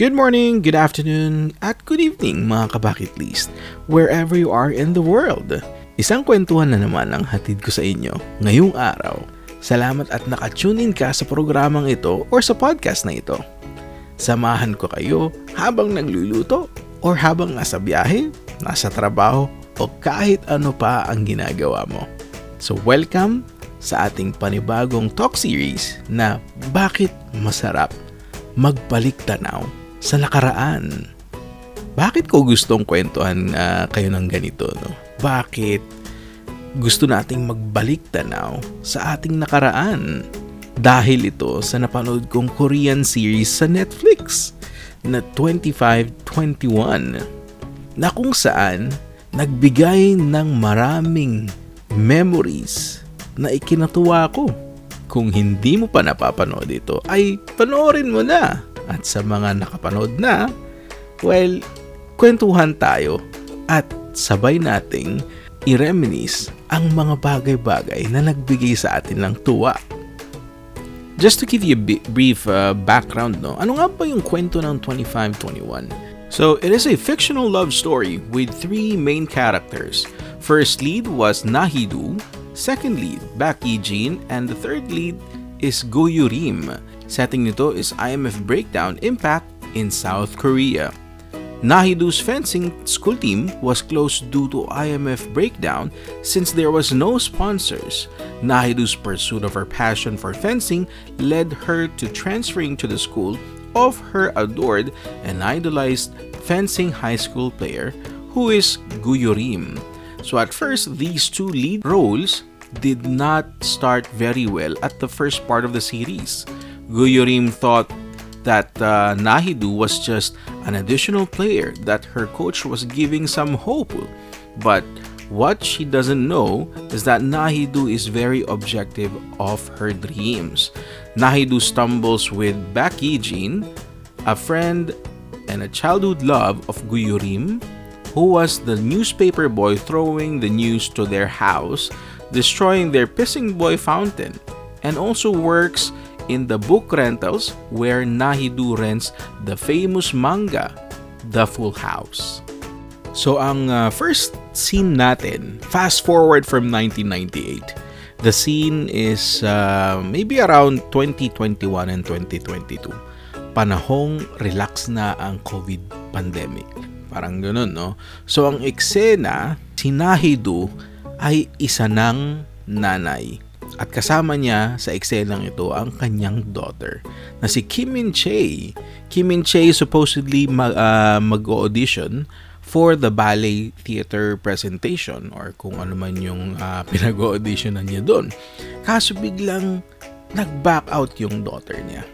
Good morning, good afternoon, at good evening mga kabakit list, wherever you are in the world. Isang kwentuhan na naman ang hatid ko sa inyo ngayong araw. Salamat at nakatune in ka sa programang ito or sa podcast na ito. Samahan ko kayo habang nagluluto or habang nasa biyahe, nasa trabaho o kahit ano pa ang ginagawa mo. So welcome sa ating panibagong talk series na Bakit Masarap Magbalik Tanaw sa nakaraan. Bakit ko gustong kwentuhan uh, kayo ng ganito? No? Bakit gusto nating magbalik tanaw sa ating nakaraan? Dahil ito sa napanood kong Korean series sa Netflix na 2521 na kung saan nagbigay ng maraming memories na ikinatuwa ko. Kung hindi mo pa napapanood ito, ay panoorin mo na at sa mga nakapanood na, well, kwentuhan tayo at sabay nating i-reminisce ang mga bagay-bagay na nagbigay sa atin ng tuwa. Just to give you a brief uh, background, no? ano nga ba yung kwento ng 2521? So, it is a fictional love story with three main characters. First lead was Nahidu, second lead, Baek Jin, and the third lead is Go Yurim. Setting nito is IMF Breakdown Impact in South Korea. Nahidu's fencing school team was closed due to IMF breakdown since there was no sponsors. Nahidu's pursuit of her passion for fencing led her to transferring to the school of her adored and idolized fencing high school player who is Guyorim. So at first, these two lead roles did not start very well at the first part of the series. Guyorim thought that uh, Nahidu was just an additional player that her coach was giving some hope. But what she doesn't know is that Nahidu is very objective of her dreams. Nahidu stumbles with Bakijin, a friend and a childhood love of Guyurim, who was the newspaper boy throwing the news to their house, destroying their pissing boy fountain, and also works in the book rentals where Nahidu rents the famous manga, The Full House. So ang uh, first scene natin, fast forward from 1998. The scene is uh, maybe around 2021 and 2022. Panahong relax na ang COVID pandemic. Parang ganun, no? So ang eksena, si Nahidu ay isa ng nanay at kasama niya sa eksenang ito ang kanyang daughter na si Kim Min Chae. Kim Min Chae supposedly mag, uh, mag-audition for the ballet theater presentation or kung ano man yung uh, pinag-auditionan niya doon. Kaso biglang nag-back out yung daughter niya.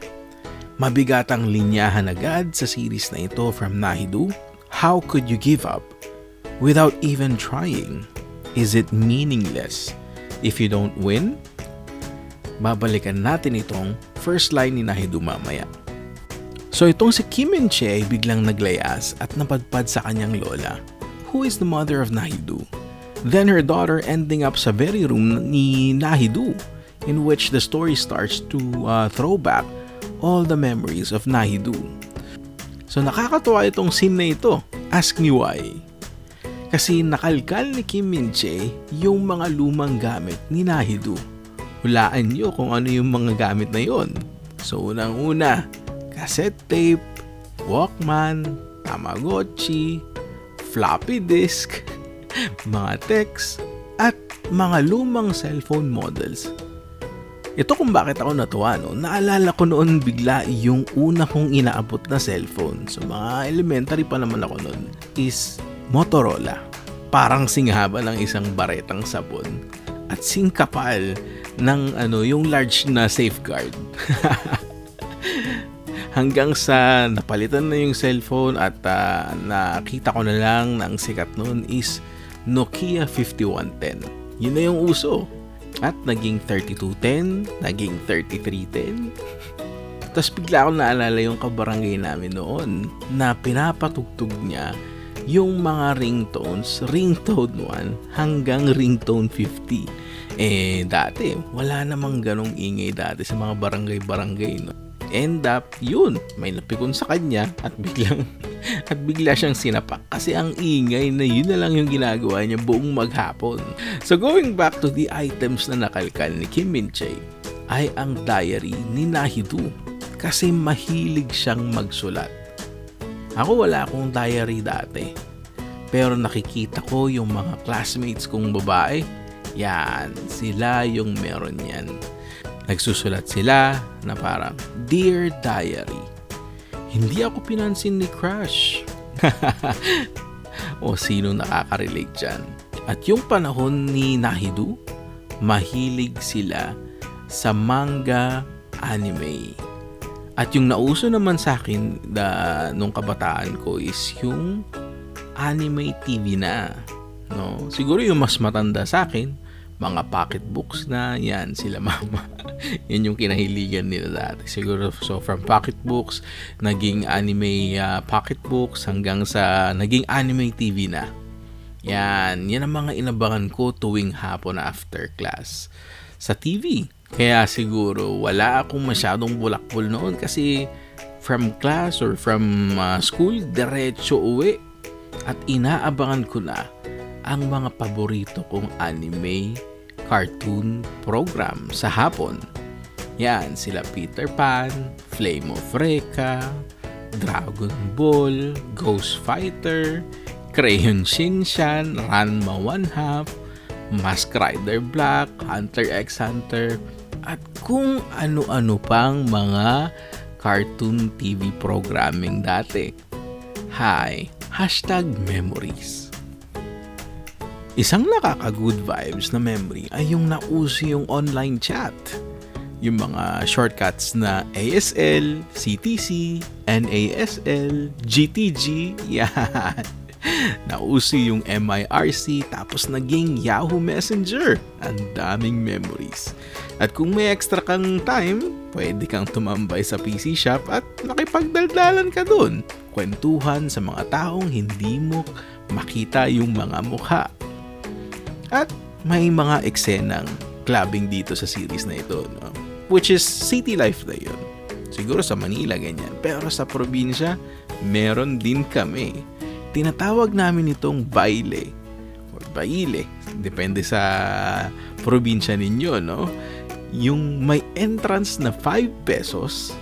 Mabigat ang linyahan agad sa series na ito from Nahidu. How could you give up without even trying? Is it meaningless if you don't win? babalikan natin itong first line ni Nahidu mamaya. So itong si Kim and Che ay biglang naglayas at napadpad sa kanyang lola, who is the mother of Nahidu. Then her daughter ending up sa very room ni Nahidu, in which the story starts to uh, throw back all the memories of Nahidu. So nakakatuwa itong scene na ito. Ask me why. Kasi nakalkal ni Kim Min Che yung mga lumang gamit ni Nahidu hulaan nyo kung ano yung mga gamit na yon. So unang-una, cassette tape, Walkman, Tamagotchi, floppy disk, mga text, at mga lumang cellphone models. Ito kung bakit ako natuwa, no? naalala ko noon bigla yung una kong inaabot na cellphone. So mga elementary pa naman ako noon is Motorola. Parang singhaba ng isang baretang sabon at singkapal ng ano, yung large na safeguard. Hanggang sa napalitan na yung cellphone at uh, nakita ko na lang na ang sikat noon is Nokia 5110. Yun na yung uso. At naging 3210, naging 3310. Tapos bigla ako naalala yung kabarangay namin noon na pinapatugtog niya yung mga ringtones, ringtone 1 hanggang ringtone 50 eh, dati, wala namang ganong ingay dati sa mga barangay-barangay, no? end up, yun, may napikon sa kanya at biglang at bigla siyang sinapak kasi ang ingay na yun na lang yung ginagawa niya buong maghapon. So going back to the items na nakalkal ni Kim Min Chae ay ang diary ni Nahidu kasi mahilig siyang magsulat. Ako wala akong diary dati. Pero nakikita ko yung mga classmates kong babae, yan, sila yung meron yan. Nagsusulat sila na parang, Dear Diary, hindi ako pinansin ni Crush. o sino nakaka-relate dyan. At yung panahon ni Nahidu, mahilig sila sa manga anime. At yung nauso naman sa akin da, nung kabataan ko is yung anime TV na. No? Siguro yung mas matanda sa akin, mga pocketbooks na, yan, sila mama. yan yung kinahiligan nila dati. Siguro, so from pocketbooks, naging anime uh, pocketbooks, hanggang sa naging anime TV na. Yan, yan ang mga inabangan ko tuwing hapon after class sa TV. Kaya siguro wala akong masyadong bulakbol noon kasi from class or from uh, school, diretso uwi at inaabangan ko na ang mga paborito kong anime cartoon program sa hapon. Yan, sila Peter Pan, Flame of Recca, Dragon Ball, Ghost Fighter, Crayon Shinshan, Ranma One Half, Mask Rider Black, Hunter x Hunter, at kung ano-ano pang mga cartoon TV programming dati. Hi, hashtag memories. Isang nakaka-good vibes na memory ay yung nauso yung online chat. Yung mga shortcuts na ASL, CTC, NASL, GTG, yan. Nauso yung MIRC tapos naging Yahoo Messenger. Ang daming memories. At kung may extra kang time, pwede kang tumambay sa PC shop at makipagdaldalan ka dun. Kwentuhan sa mga taong hindi mo makita yung mga mukha. At may mga eksenang clubbing dito sa series na ito. No? Which is city life na yun. Siguro sa Manila ganyan. Pero sa probinsya, meron din kami. Tinatawag namin itong baile or baile. Depende sa probinsya ninyo, no? Yung may entrance na 5 pesos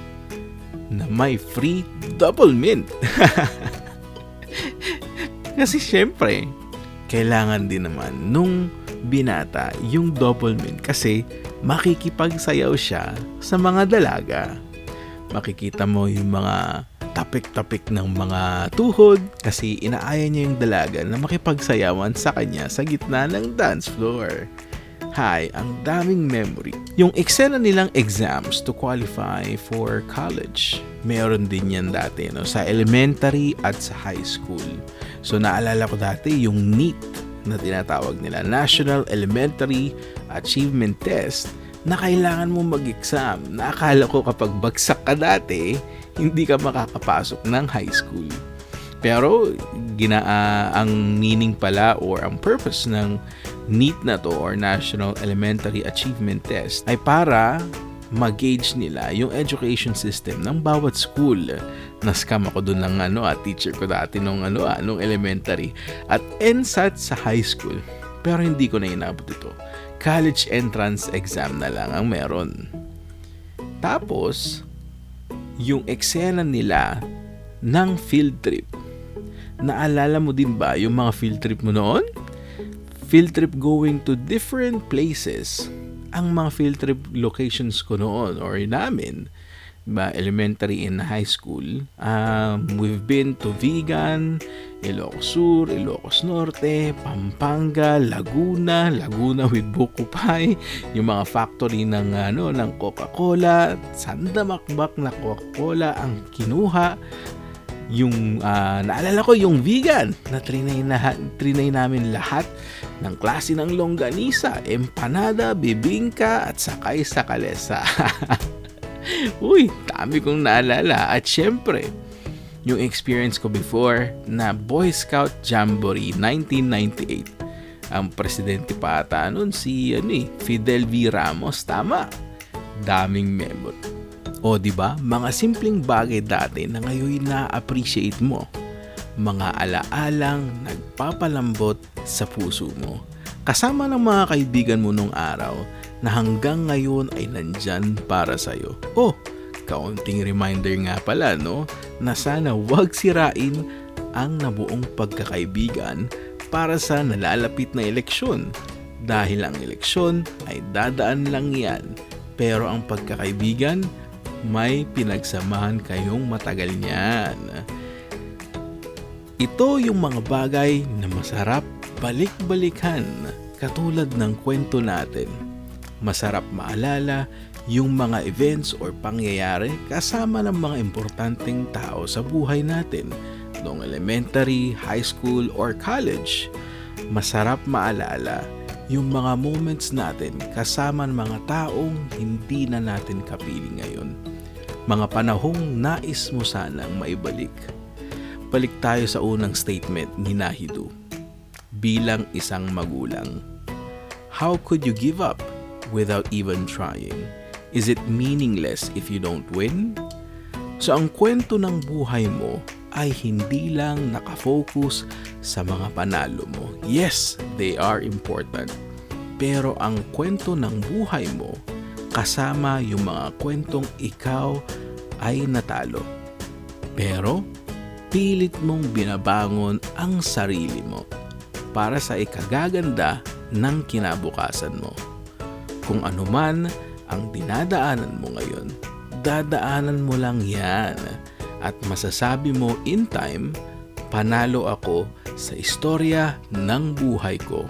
na may free double mint. Kasi syempre, kailangan din naman nung binata yung double mint kasi makikipagsayaw siya sa mga dalaga. Makikita mo yung mga tapik-tapik ng mga tuhod kasi inaaya niya yung dalaga na makipagsayawan sa kanya sa gitna ng dance floor. Hi, ang daming memory. Yung eksena nilang exams to qualify for college, meron din yan dati no, sa elementary at sa high school. So naalala ko dati yung NEET na tinatawag nila, National Elementary Achievement Test, na kailangan mo mag-exam. Naakala ko kapag bagsak ka dati, hindi ka makakapasok ng high school. Pero gina uh, ang meaning pala or ang purpose ng NEET na to or National Elementary Achievement Test ay para mag-gauge nila yung education system ng bawat school. Na-scam ako dun ng ano, ah, teacher ko dati nung, ano, ah, nung elementary. At NSAT sa high school. Pero hindi ko na inabot ito. College entrance exam na lang ang meron. Tapos, yung eksena nila ng field trip Naalala mo din ba yung mga field trip mo noon? Field trip going to different places. Ang mga field trip locations ko noon or namin, ba elementary and high school, um, we've been to Vigan, Ilocos Sur, Ilocos Norte, Pampanga, Laguna, Laguna with Buko Pie, yung mga factory ng ano ng Coca-Cola, sandamakbak na Coca-Cola ang kinuha yung uh, naalala ko yung vegan na trinay, na, trinay namin lahat ng klase ng longganisa, empanada, bibingka at sakay sa kalesa. Uy, dami kong naalala. At syempre, yung experience ko before na Boy Scout Jamboree 1998. Ang presidente pa ata nun si ano eh, Fidel V. Ramos. Tama. Daming memory. O di ba, mga simpleng bagay dati na ngayon na-appreciate mo. Mga alaalang nagpapalambot sa puso mo. Kasama ng mga kaibigan mo nung araw na hanggang ngayon ay nandyan para sa'yo. Oh, kaunting reminder nga pala no, na sana wag sirain ang nabuong pagkakaibigan para sa nalalapit na eleksyon. Dahil ang eleksyon ay dadaan lang yan, pero ang pagkakaibigan may pinagsamahan kayong matagal niyan. Ito yung mga bagay na masarap balik-balikan katulad ng kwento natin. Masarap maalala yung mga events or pangyayari kasama ng mga importanteng tao sa buhay natin noong elementary, high school, or college. Masarap maalala yung mga moments natin kasama ng mga taong hindi na natin kapiling ngayon. Mga panahong nais mo sanang maibalik. Balik tayo sa unang statement ni Nahidu. Bilang isang magulang, how could you give up without even trying? Is it meaningless if you don't win? So ang kwento ng buhay mo ay hindi lang nakafocus sa mga panalo mo. Yes, they are important. Pero ang kwento ng buhay mo kasama yung mga kwentong ikaw ay natalo. Pero pilit mong binabangon ang sarili mo para sa ikagaganda ng kinabukasan mo. Kung anuman ang dinadaanan mo ngayon, dadaanan mo lang yan at masasabi mo in time, panalo ako sa istorya ng buhay ko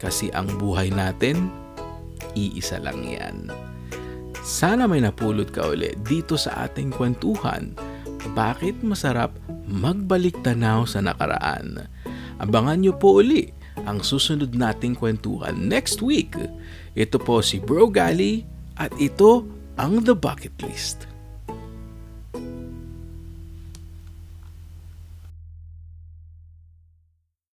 kasi ang buhay natin, iisa lang yan. Sana may napulot ka uli dito sa ating kwentuhan. Bakit masarap magbalik tanaw sa nakaraan? Abangan niyo po uli ang susunod nating kwentuhan next week. Ito po si Bro Gali at ito ang The Bucket List.